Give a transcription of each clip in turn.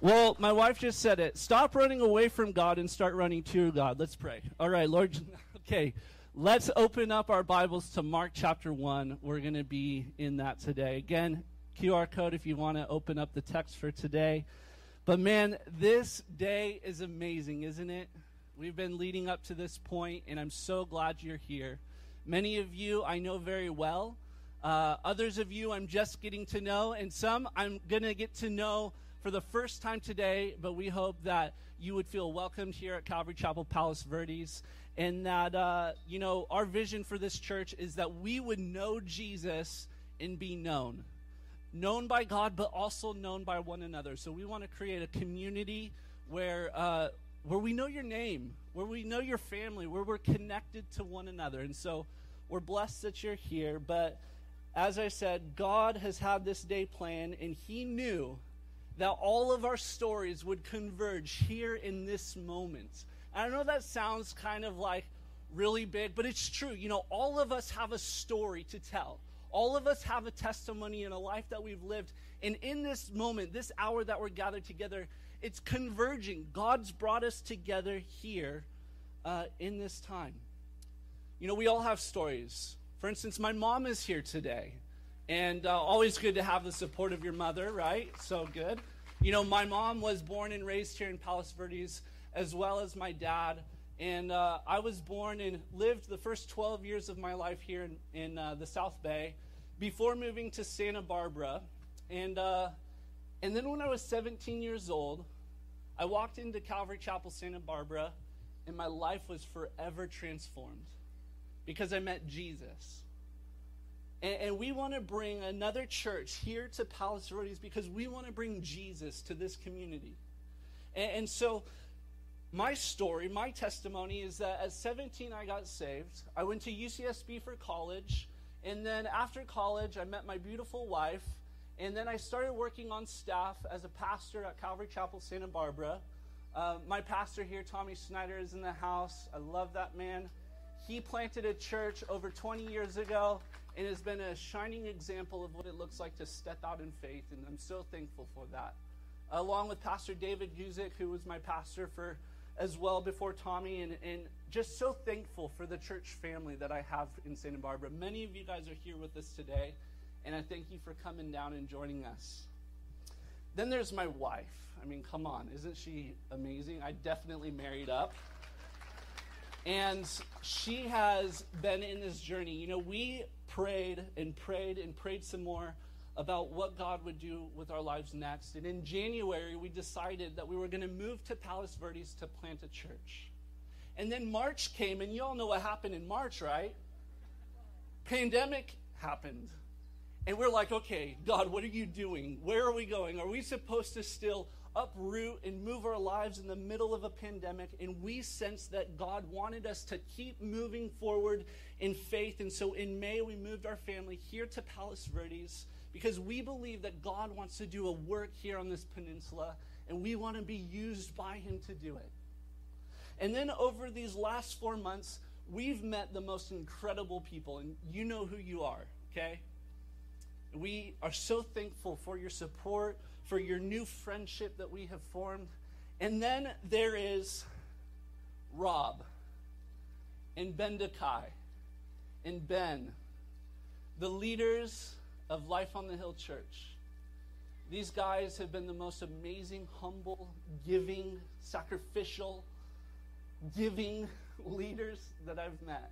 Well, my wife just said it. Stop running away from God and start running to God. Let's pray. All right, Lord. Okay, let's open up our Bibles to Mark chapter 1. We're going to be in that today. Again, QR code if you want to open up the text for today. But man, this day is amazing, isn't it? We've been leading up to this point, and I'm so glad you're here. Many of you I know very well. Uh, others of you I'm just getting to know, and some I'm going to get to know for the first time today, but we hope that you would feel welcomed here at Calvary Chapel Palos Verdes. And that, uh, you know, our vision for this church is that we would know Jesus and be known. Known by God, but also known by one another. So we want to create a community where, uh, where we know your name, where we know your family, where we're connected to one another. And so we're blessed that you're here. But as I said, God has had this day planned, and He knew that all of our stories would converge here in this moment. And I know that sounds kind of like really big, but it's true. You know, all of us have a story to tell. All of us have a testimony in a life that we've lived. And in this moment, this hour that we're gathered together, it's converging. God's brought us together here uh, in this time. You know, we all have stories. For instance, my mom is here today. And uh, always good to have the support of your mother, right? So good. You know, my mom was born and raised here in Palos Verdes, as well as my dad. And uh, I was born and lived the first 12 years of my life here in, in uh, the South Bay before moving to Santa Barbara. And, uh, and then when I was 17 years old, I walked into Calvary Chapel, Santa Barbara, and my life was forever transformed because I met Jesus. And, and we want to bring another church here to Palos Verdes because we want to bring Jesus to this community. And, and so, my story, my testimony is that at 17, I got saved. I went to UCSB for college. And then after college, I met my beautiful wife. And then I started working on staff as a pastor at Calvary Chapel, Santa Barbara. Uh, my pastor here, Tommy Snyder, is in the house. I love that man. He planted a church over 20 years ago and has been a shining example of what it looks like to step out in faith, and I'm so thankful for that. Along with Pastor David Guzik, who was my pastor for as well before Tommy, and, and just so thankful for the church family that I have in Santa Barbara. Many of you guys are here with us today, and I thank you for coming down and joining us. Then there's my wife. I mean, come on, isn't she amazing? I definitely married up. And she has been in this journey. You know, we prayed and prayed and prayed some more about what God would do with our lives next. And in January, we decided that we were going to move to Palos Verdes to plant a church. And then March came, and you all know what happened in March, right? Pandemic happened. And we're like, okay, God, what are you doing? Where are we going? Are we supposed to still uproot and move our lives in the middle of a pandemic. And we sensed that God wanted us to keep moving forward in faith. And so in May, we moved our family here to Palos Verdes because we believe that God wants to do a work here on this peninsula and we want to be used by Him to do it. And then over these last four months, we've met the most incredible people, and you know who you are, okay? We are so thankful for your support, for your new friendship that we have formed. And then there is Rob and Bendakai and Ben, the leaders of Life on the Hill Church. These guys have been the most amazing, humble, giving, sacrificial, giving leaders that I've met.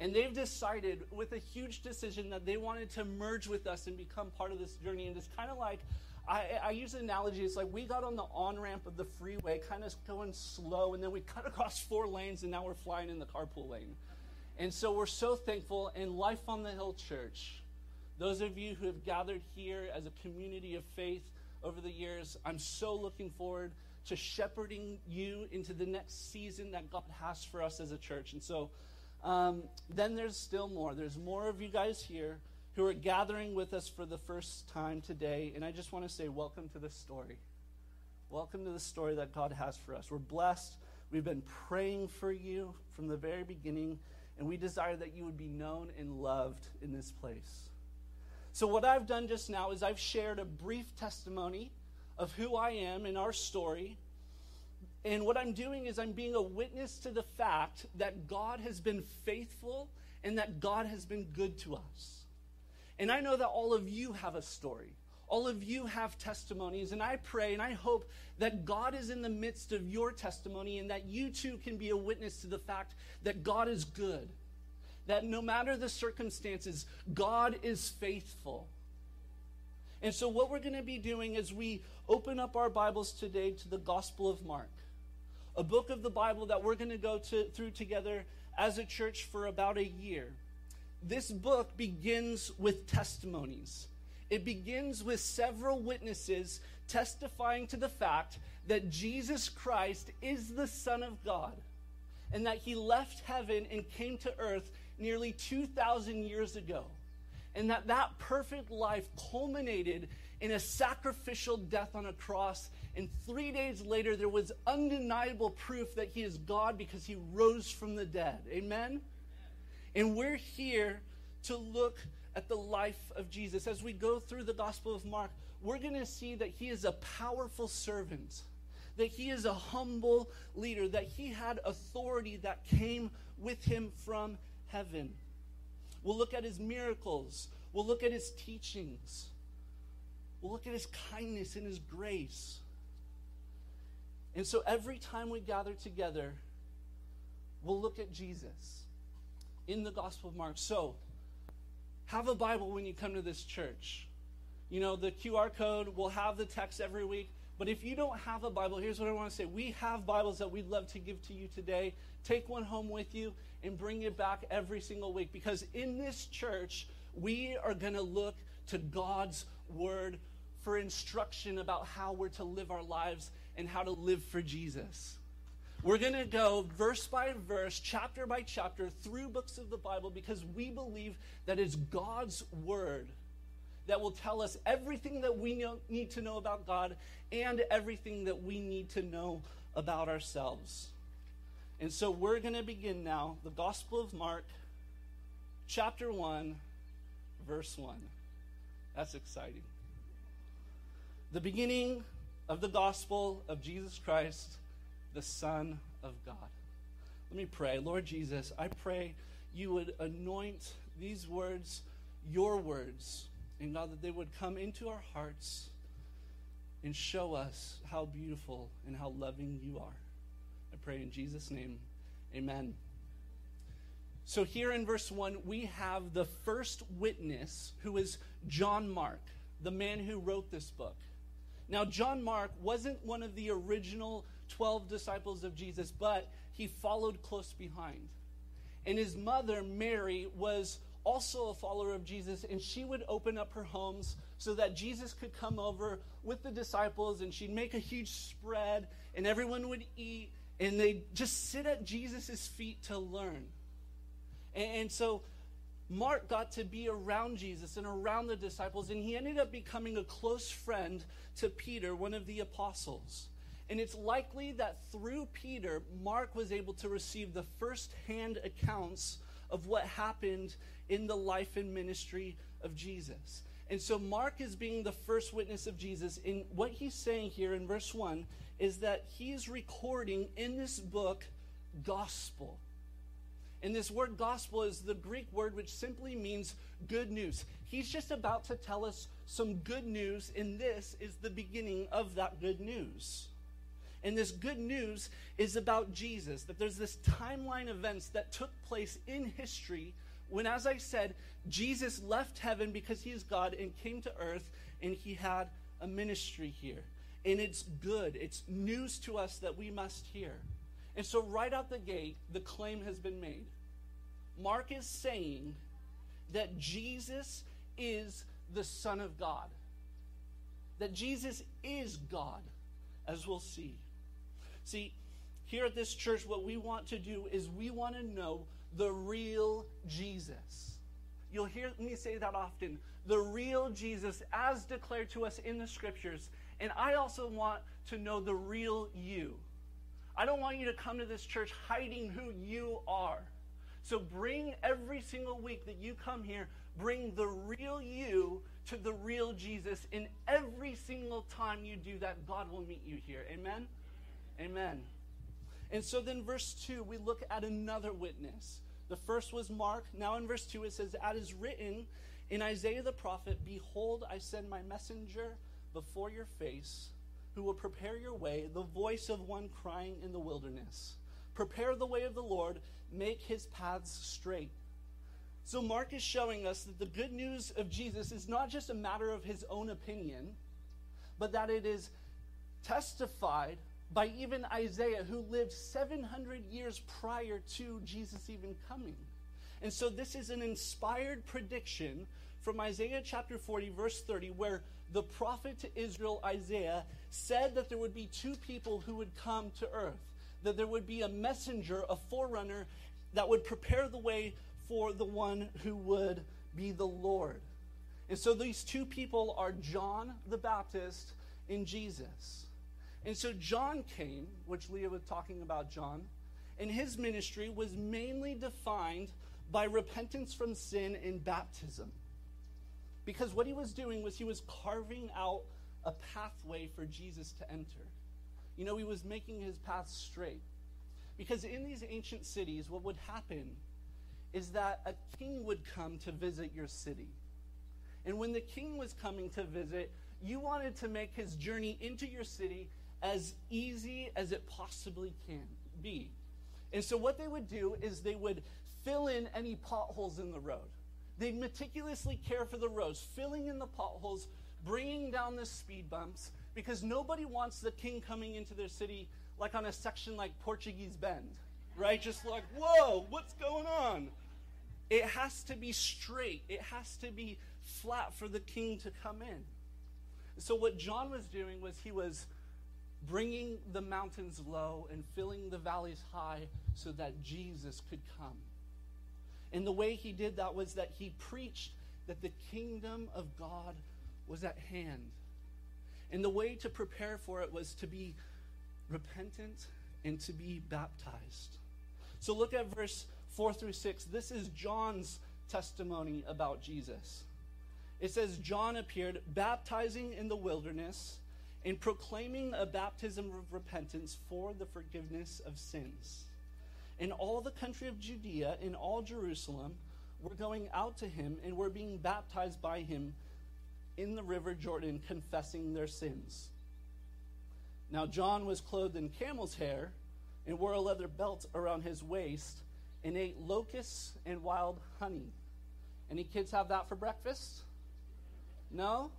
And they've decided with a huge decision that they wanted to merge with us and become part of this journey. And it's kind of like I, I use an analogy. It's like we got on the on ramp of the freeway, kind of going slow, and then we cut across four lanes, and now we're flying in the carpool lane. And so we're so thankful. in Life on the Hill Church, those of you who have gathered here as a community of faith over the years, I'm so looking forward to shepherding you into the next season that God has for us as a church. And so um, then there's still more. There's more of you guys here who are gathering with us for the first time today. And I just want to say, welcome to the story. Welcome to the story that God has for us. We're blessed. We've been praying for you from the very beginning, and we desire that you would be known and loved in this place. So, what I've done just now is I've shared a brief testimony of who I am and our story. And what I'm doing is I'm being a witness to the fact that God has been faithful and that God has been good to us. And I know that all of you have a story. All of you have testimonies, and I pray and I hope that God is in the midst of your testimony and that you too can be a witness to the fact that God is good. That no matter the circumstances, God is faithful. And so, what we're going to be doing as we open up our Bibles today to the Gospel of Mark, a book of the Bible that we're going to go through together as a church for about a year. This book begins with testimonies. It begins with several witnesses testifying to the fact that Jesus Christ is the Son of God and that he left heaven and came to earth nearly 2,000 years ago. And that that perfect life culminated in a sacrificial death on a cross. And three days later, there was undeniable proof that he is God because he rose from the dead. Amen? And we're here to look at the life of Jesus. As we go through the Gospel of Mark, we're going to see that he is a powerful servant, that he is a humble leader, that he had authority that came with him from heaven. We'll look at his miracles, we'll look at his teachings, we'll look at his kindness and his grace. And so every time we gather together, we'll look at Jesus in the Gospel of Mark. So, have a Bible when you come to this church. You know, the QR code we'll have the text every week. But if you don't have a Bible, here's what I want to say. We have Bibles that we'd love to give to you today. Take one home with you and bring it back every single week because in this church, we are going to look to God's Word for instruction about how we're to live our lives and how to live for Jesus. We're going to go verse by verse, chapter by chapter, through books of the Bible because we believe that it's God's Word that will tell us everything that we know, need to know about God and everything that we need to know about ourselves. And so we're going to begin now the Gospel of Mark, chapter 1, verse 1. That's exciting. The beginning of the gospel of Jesus Christ, the Son of God. Let me pray. Lord Jesus, I pray you would anoint these words, your words, and God, that they would come into our hearts and show us how beautiful and how loving you are. I pray in Jesus' name, amen. So, here in verse 1, we have the first witness who is John Mark, the man who wrote this book. Now, John Mark wasn't one of the original 12 disciples of Jesus, but he followed close behind. And his mother, Mary, was also a follower of Jesus, and she would open up her homes so that Jesus could come over with the disciples, and she'd make a huge spread, and everyone would eat, and they'd just sit at Jesus' feet to learn. And, and so Mark got to be around Jesus and around the disciples, and he ended up becoming a close friend to Peter, one of the apostles. And it's likely that through Peter, Mark was able to receive the first hand accounts of what happened in the life and ministry of Jesus. And so Mark is being the first witness of Jesus. And what he's saying here in verse 1 is that he is recording in this book gospel. And this word gospel is the Greek word which simply means good news. He's just about to tell us some good news, and this is the beginning of that good news. And this good news is about Jesus, that there's this timeline events that took place in history when, as I said, Jesus left heaven because he is God and came to earth and he had a ministry here. And it's good, it's news to us that we must hear. And so, right out the gate, the claim has been made. Mark is saying that Jesus is the Son of God, that Jesus is God, as we'll see. See, here at this church, what we want to do is we want to know the real Jesus. You'll hear me say that often. The real Jesus, as declared to us in the scriptures. And I also want to know the real you. I don't want you to come to this church hiding who you are. So bring every single week that you come here, bring the real you to the real Jesus. And every single time you do that, God will meet you here. Amen? Amen. And so then, verse 2, we look at another witness. The first was Mark. Now in verse 2, it says, As is written in Isaiah the prophet, Behold, I send my messenger before your face, who will prepare your way, the voice of one crying in the wilderness. Prepare the way of the Lord, make his paths straight. So, Mark is showing us that the good news of Jesus is not just a matter of his own opinion, but that it is testified by even Isaiah, who lived 700 years prior to Jesus even coming. And so, this is an inspired prediction from Isaiah chapter 40, verse 30, where the prophet to Israel, Isaiah, said that there would be two people who would come to earth, that there would be a messenger, a forerunner, that would prepare the way for the one who would be the Lord. And so these two people are John the Baptist and Jesus. And so John came, which Leah was talking about John, and his ministry was mainly defined by repentance from sin and baptism. Because what he was doing was he was carving out a pathway for Jesus to enter. You know, he was making his path straight. Because in these ancient cities, what would happen is that a king would come to visit your city. And when the king was coming to visit, you wanted to make his journey into your city as easy as it possibly can be. And so, what they would do is they would fill in any potholes in the road. They'd meticulously care for the roads, filling in the potholes, bringing down the speed bumps, because nobody wants the king coming into their city like on a section like Portuguese Bend, right? Just like, whoa, what's going on? It has to be straight, it has to be flat for the king to come in. So, what John was doing was he was bringing the mountains low and filling the valleys high so that Jesus could come. And the way he did that was that he preached that the kingdom of God was at hand. And the way to prepare for it was to be repentant and to be baptized. So look at verse 4 through 6. This is John's testimony about Jesus. It says, John appeared baptizing in the wilderness and proclaiming a baptism of repentance for the forgiveness of sins. In all the country of Judea, in all Jerusalem, were going out to him and were being baptized by him in the river Jordan, confessing their sins. Now, John was clothed in camel's hair and wore a leather belt around his waist and ate locusts and wild honey. Any kids have that for breakfast? No?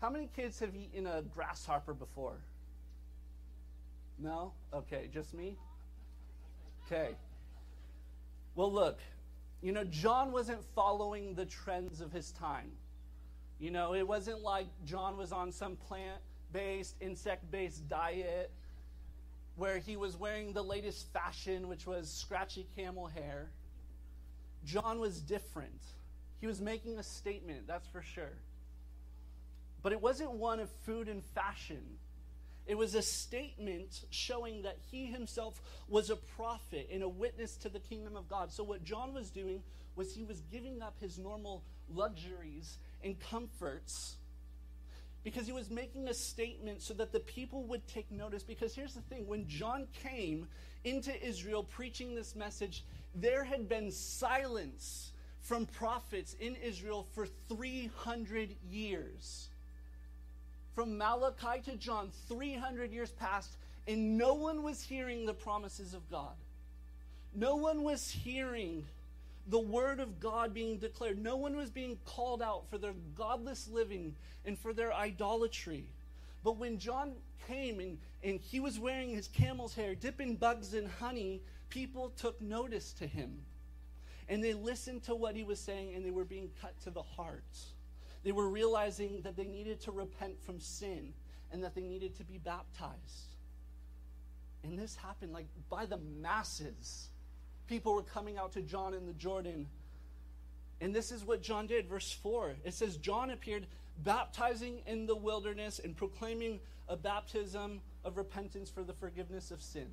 How many kids have eaten a grasshopper before? No? Okay, just me? Okay. Well, look, you know, John wasn't following the trends of his time. You know, it wasn't like John was on some plant based, insect based diet where he was wearing the latest fashion, which was scratchy camel hair. John was different. He was making a statement, that's for sure. But it wasn't one of food and fashion. It was a statement showing that he himself was a prophet and a witness to the kingdom of God. So, what John was doing was he was giving up his normal luxuries and comforts because he was making a statement so that the people would take notice. Because here's the thing when John came into Israel preaching this message, there had been silence from prophets in Israel for 300 years from Malachi to John, 300 years passed, and no one was hearing the promises of God. No one was hearing the word of God being declared. No one was being called out for their godless living and for their idolatry. But when John came and, and he was wearing his camel's hair, dipping bugs in honey, people took notice to him. And they listened to what he was saying and they were being cut to the heart. They were realizing that they needed to repent from sin and that they needed to be baptized. And this happened like by the masses. People were coming out to John in the Jordan. And this is what John did. Verse 4 it says, John appeared baptizing in the wilderness and proclaiming a baptism of repentance for the forgiveness of sin.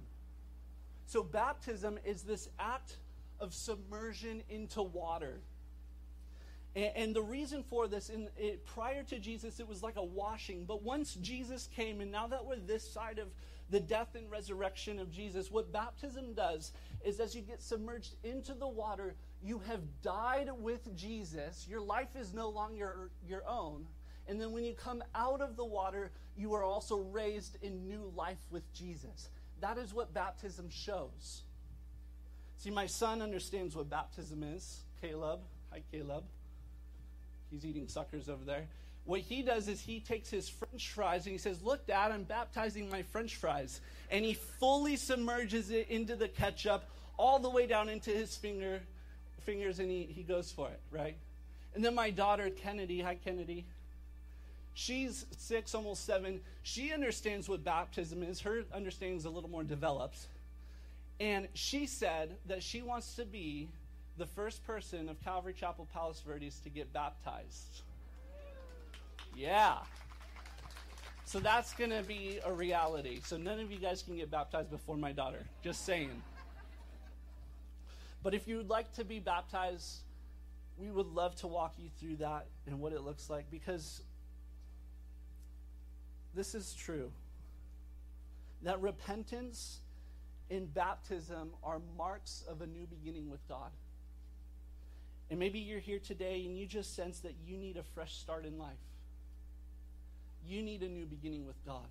So, baptism is this act of submersion into water. And, and the reason for this, in, it, prior to Jesus, it was like a washing. But once Jesus came, and now that we're this side of the death and resurrection of Jesus, what baptism does is as you get submerged into the water, you have died with Jesus. Your life is no longer your own. And then when you come out of the water, you are also raised in new life with Jesus. That is what baptism shows. See, my son understands what baptism is. Caleb. Hi, Caleb. He's eating suckers over there. What he does is he takes his french fries and he says, Look, Dad, I'm baptizing my french fries. And he fully submerges it into the ketchup all the way down into his finger, fingers and he, he goes for it, right? And then my daughter, Kennedy, hi, Kennedy. She's six, almost seven. She understands what baptism is. Her understanding is a little more developed. And she said that she wants to be the first person of Calvary Chapel Palos Verdes to get baptized. Yeah. So that's going to be a reality. So none of you guys can get baptized before my daughter. Just saying. But if you would like to be baptized, we would love to walk you through that and what it looks like because this is true. That repentance and baptism are marks of a new beginning with God. And maybe you're here today and you just sense that you need a fresh start in life. You need a new beginning with God.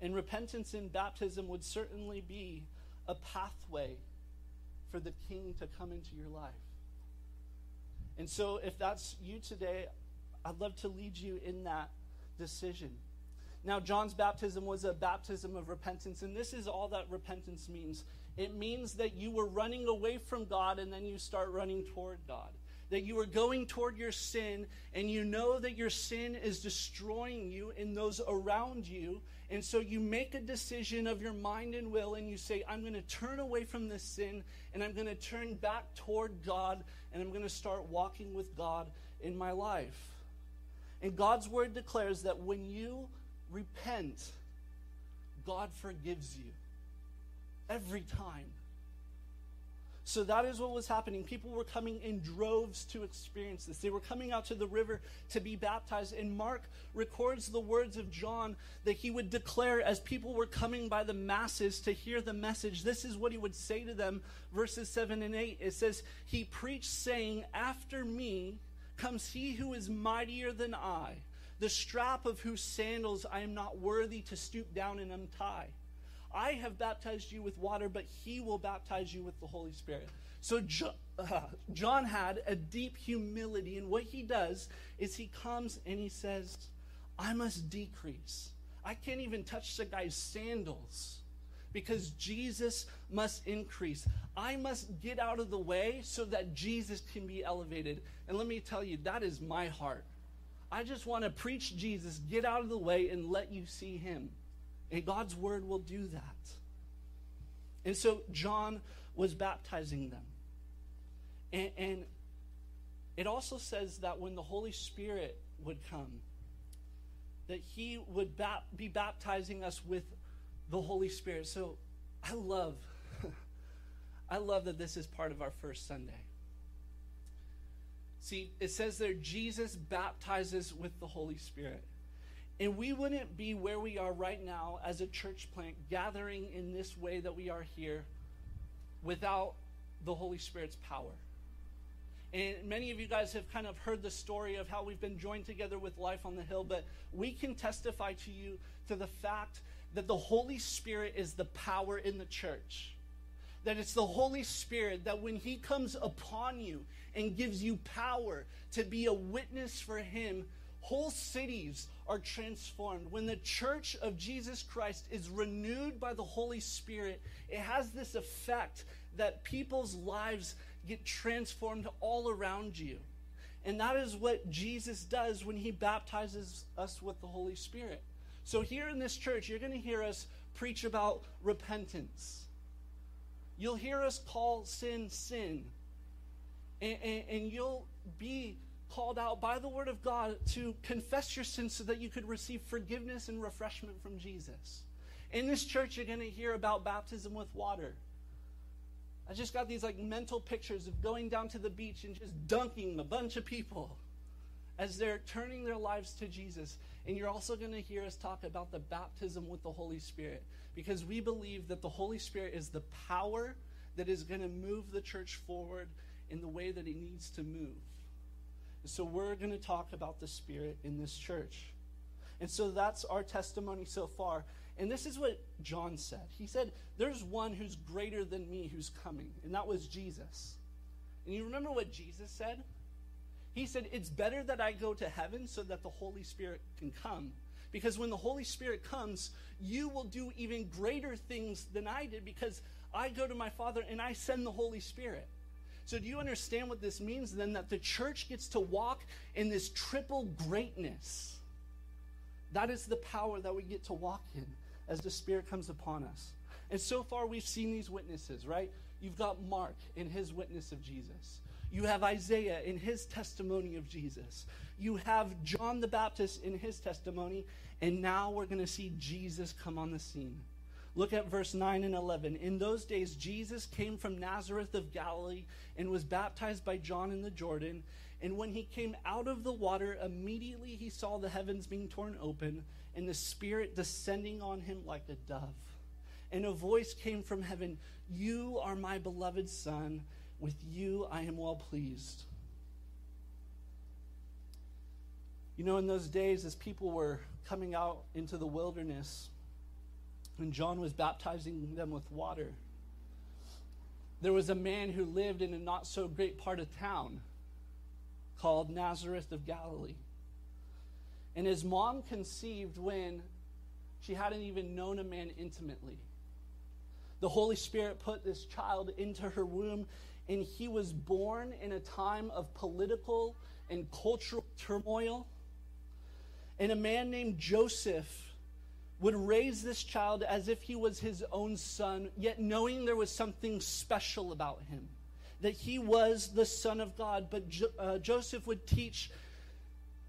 And repentance and baptism would certainly be a pathway for the King to come into your life. And so, if that's you today, I'd love to lead you in that decision. Now, John's baptism was a baptism of repentance, and this is all that repentance means. It means that you were running away from God and then you start running toward God. That you are going toward your sin and you know that your sin is destroying you and those around you. And so you make a decision of your mind and will and you say, I'm going to turn away from this sin and I'm going to turn back toward God and I'm going to start walking with God in my life. And God's word declares that when you repent, God forgives you every time. So that is what was happening. People were coming in droves to experience this. They were coming out to the river to be baptized. And Mark records the words of John that he would declare as people were coming by the masses to hear the message. This is what he would say to them. Verses 7 and 8 it says, He preached, saying, After me comes he who is mightier than I, the strap of whose sandals I am not worthy to stoop down and untie. I have baptized you with water, but he will baptize you with the Holy Spirit. So John, uh, John had a deep humility, and what he does is he comes and he says, I must decrease. I can't even touch the guy's sandals because Jesus must increase. I must get out of the way so that Jesus can be elevated. And let me tell you, that is my heart. I just want to preach Jesus, get out of the way, and let you see him. And God's word will do that. And so John was baptizing them. And, and it also says that when the Holy Spirit would come, that he would be baptizing us with the Holy Spirit. So I love, I love that this is part of our first Sunday. See, it says there, Jesus baptizes with the Holy Spirit. And we wouldn't be where we are right now as a church plant, gathering in this way that we are here, without the Holy Spirit's power. And many of you guys have kind of heard the story of how we've been joined together with Life on the Hill, but we can testify to you to the fact that the Holy Spirit is the power in the church. That it's the Holy Spirit that when He comes upon you and gives you power to be a witness for Him, whole cities are transformed. When the church of Jesus Christ is renewed by the Holy Spirit, it has this effect that people's lives get transformed all around you. And that is what Jesus does when he baptizes us with the Holy Spirit. So, here in this church, you're going to hear us preach about repentance. You'll hear us call sin sin. And, and, and you'll be called out by the word of God to confess your sins so that you could receive forgiveness and refreshment from Jesus. In this church, you're going to hear about baptism with water. I just got these like mental pictures of going down to the beach and just dunking a bunch of people as they're turning their lives to Jesus. And you're also going to hear us talk about the baptism with the Holy Spirit because we believe that the Holy Spirit is the power that is going to move the church forward in the way that it needs to move. So we're going to talk about the Spirit in this church. And so that's our testimony so far. And this is what John said. He said, There's one who's greater than me who's coming, and that was Jesus. And you remember what Jesus said? He said, It's better that I go to heaven so that the Holy Spirit can come. Because when the Holy Spirit comes, you will do even greater things than I did because I go to my Father and I send the Holy Spirit. So, do you understand what this means then? That the church gets to walk in this triple greatness. That is the power that we get to walk in as the Spirit comes upon us. And so far, we've seen these witnesses, right? You've got Mark in his witness of Jesus. You have Isaiah in his testimony of Jesus. You have John the Baptist in his testimony. And now we're going to see Jesus come on the scene. Look at verse 9 and 11. In those days, Jesus came from Nazareth of Galilee and was baptized by John in the Jordan. And when he came out of the water, immediately he saw the heavens being torn open and the Spirit descending on him like a dove. And a voice came from heaven You are my beloved Son. With you I am well pleased. You know, in those days, as people were coming out into the wilderness, when John was baptizing them with water, there was a man who lived in a not so great part of town called Nazareth of Galilee. And his mom conceived when she hadn't even known a man intimately. The Holy Spirit put this child into her womb, and he was born in a time of political and cultural turmoil. And a man named Joseph would raise this child as if he was his own son, yet knowing there was something special about him, that he was the Son of God. But jo- uh, Joseph would teach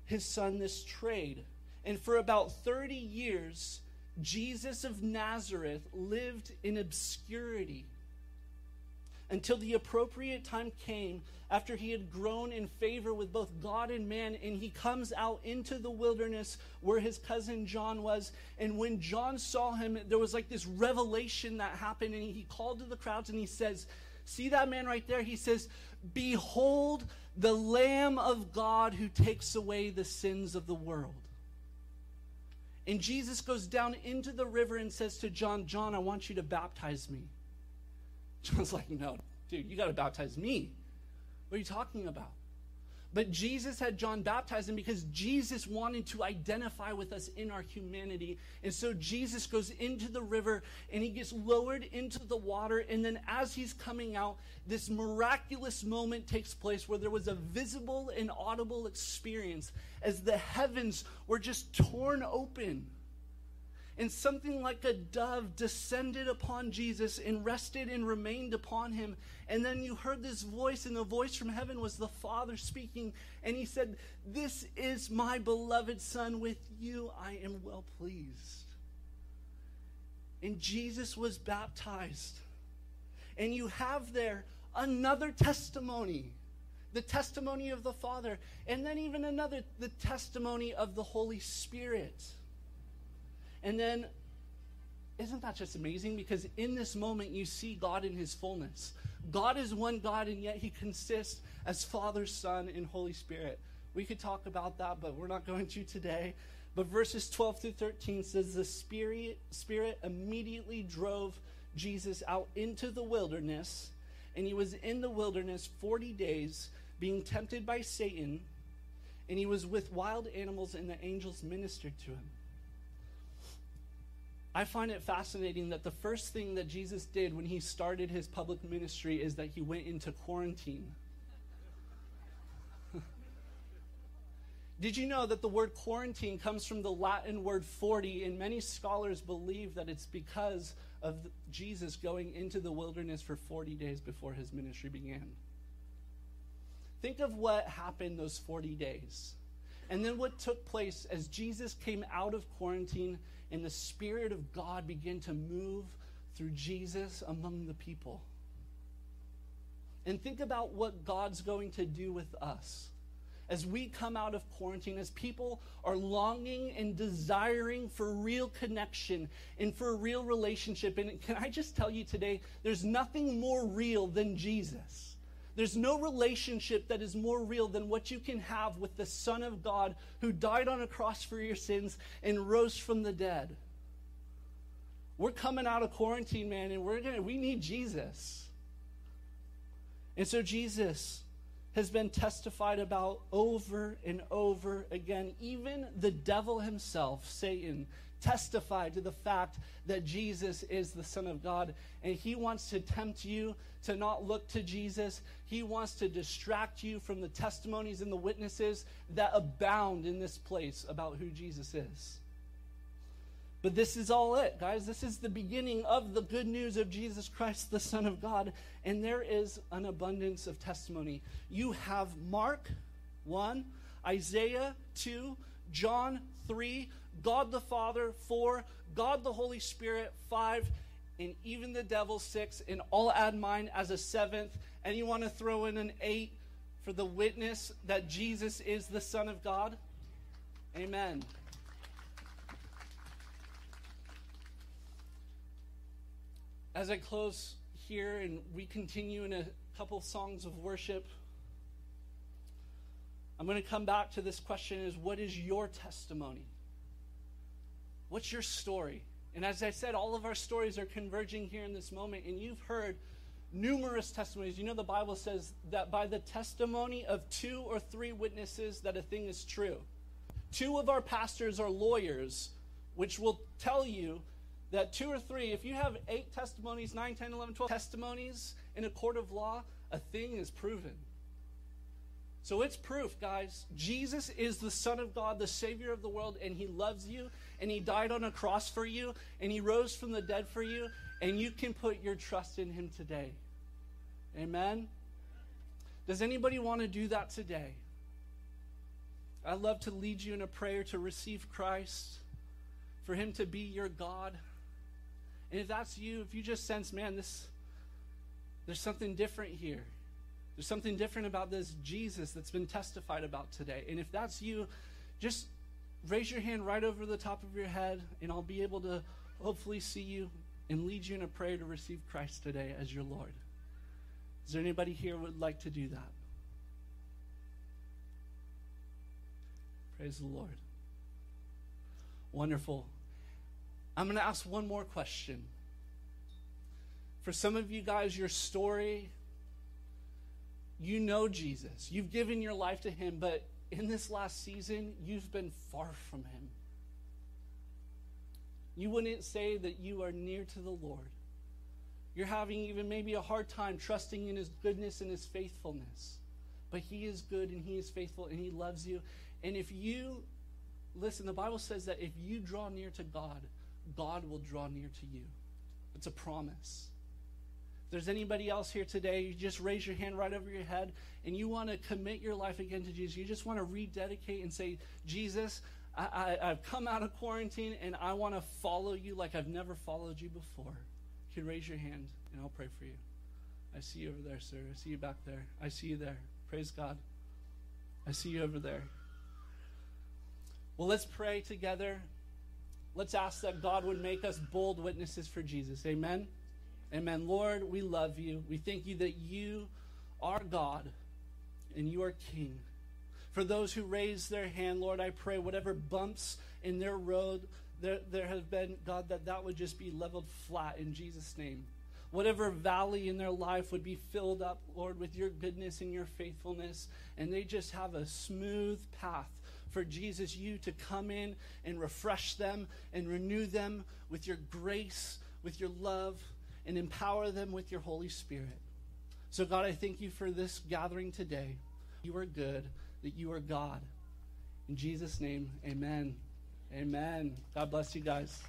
his son this trade. And for about 30 years, Jesus of Nazareth lived in obscurity until the appropriate time came after he had grown in favor with both God and man, and he comes out into the wilderness where his cousin John was. And when John saw him, there was like this revelation that happened, and he called to the crowds and he says, See that man right there? He says, Behold the Lamb of God who takes away the sins of the world. And Jesus goes down into the river and says to John, John, I want you to baptize me. John's like, no, dude, you got to baptize me. What are you talking about? But Jesus had John baptize him because Jesus wanted to identify with us in our humanity. And so Jesus goes into the river and he gets lowered into the water. And then as he's coming out, this miraculous moment takes place where there was a visible and audible experience as the heavens were just torn open and something like a dove descended upon Jesus and rested and remained upon him. And then you heard this voice, and the voice from heaven was the Father speaking. And he said, This is my beloved Son. With you I am well pleased. And Jesus was baptized. And you have there another testimony the testimony of the Father, and then even another, the testimony of the Holy Spirit. And then, isn't that just amazing? Because in this moment, you see God in his fullness. God is one God, and yet he consists as Father, Son, and Holy Spirit. We could talk about that, but we're not going to today. But verses 12 through 13 says the Spirit, Spirit immediately drove Jesus out into the wilderness, and he was in the wilderness 40 days, being tempted by Satan, and he was with wild animals, and the angels ministered to him. I find it fascinating that the first thing that Jesus did when he started his public ministry is that he went into quarantine. Did you know that the word quarantine comes from the Latin word 40, and many scholars believe that it's because of Jesus going into the wilderness for 40 days before his ministry began? Think of what happened those 40 days. And then what took place as Jesus came out of quarantine and the Spirit of God began to move through Jesus among the people. and think about what God's going to do with us. As we come out of quarantine, as people are longing and desiring for real connection and for a real relationship. And can I just tell you today, there's nothing more real than Jesus. There's no relationship that is more real than what you can have with the Son of God who died on a cross for your sins and rose from the dead. We're coming out of quarantine, man, and we're gonna we need Jesus. And so Jesus has been testified about over and over again. Even the devil himself, Satan, testified to the fact that Jesus is the Son of God. And he wants to tempt you to not look to Jesus. He wants to distract you from the testimonies and the witnesses that abound in this place about who Jesus is. But this is all it, guys. This is the beginning of the good news of Jesus Christ, the Son of God. And there is an abundance of testimony. You have Mark 1, Isaiah 2, John 3, God the Father 4, God the Holy Spirit 5, and even the devil 6. And I'll add mine as a seventh. And you want to throw in an 8 for the witness that Jesus is the Son of God? Amen. as I close here and we continue in a couple songs of worship, I'm going to come back to this question is what is your testimony? What's your story? And as I said, all of our stories are converging here in this moment, and you've heard numerous testimonies. You know, the Bible says that by the testimony of two or three witnesses, that a thing is true. Two of our pastors are lawyers, which will tell you that two or three, if you have eight testimonies, 9, 10, 11, 12 testimonies in a court of law, a thing is proven. So it's proof, guys. Jesus is the Son of God, the Savior of the world, and He loves you, and He died on a cross for you, and He rose from the dead for you, and you can put your trust in Him today. Amen? Does anybody want to do that today? I'd love to lead you in a prayer to receive Christ, for Him to be your God. And if that's you, if you just sense, man, this there's something different here. There's something different about this Jesus that's been testified about today. And if that's you, just raise your hand right over the top of your head, and I'll be able to hopefully see you and lead you in a prayer to receive Christ today as your Lord. Is there anybody here would like to do that? Praise the Lord. Wonderful. I'm going to ask one more question. For some of you guys, your story, you know Jesus. You've given your life to him, but in this last season, you've been far from him. You wouldn't say that you are near to the Lord. You're having even maybe a hard time trusting in his goodness and his faithfulness. But he is good and he is faithful and he loves you. And if you, listen, the Bible says that if you draw near to God, God will draw near to you. It's a promise. There's anybody else here today, you just raise your hand right over your head and you want to commit your life again to Jesus. You just want to rededicate and say, Jesus, I, I, have come out of quarantine and I want to follow you like I've never followed you before. You can raise your hand and I'll pray for you. I see you over there, sir. I see you back there. I see you there. Praise God. I see you over there. Well, let's pray together. Let's ask that God would make us bold witnesses for Jesus. Amen. Amen. Lord, we love you. We thank you that you are God and you are King. For those who raise their hand, Lord, I pray whatever bumps in their road there, there have been, God, that that would just be leveled flat in Jesus' name. Whatever valley in their life would be filled up, Lord, with your goodness and your faithfulness, and they just have a smooth path for Jesus, you to come in and refresh them and renew them with your grace, with your love, and empower them with your Holy Spirit. So, God, I thank you for this gathering today. You are good, that you are God. In Jesus' name, amen. Amen. God bless you guys.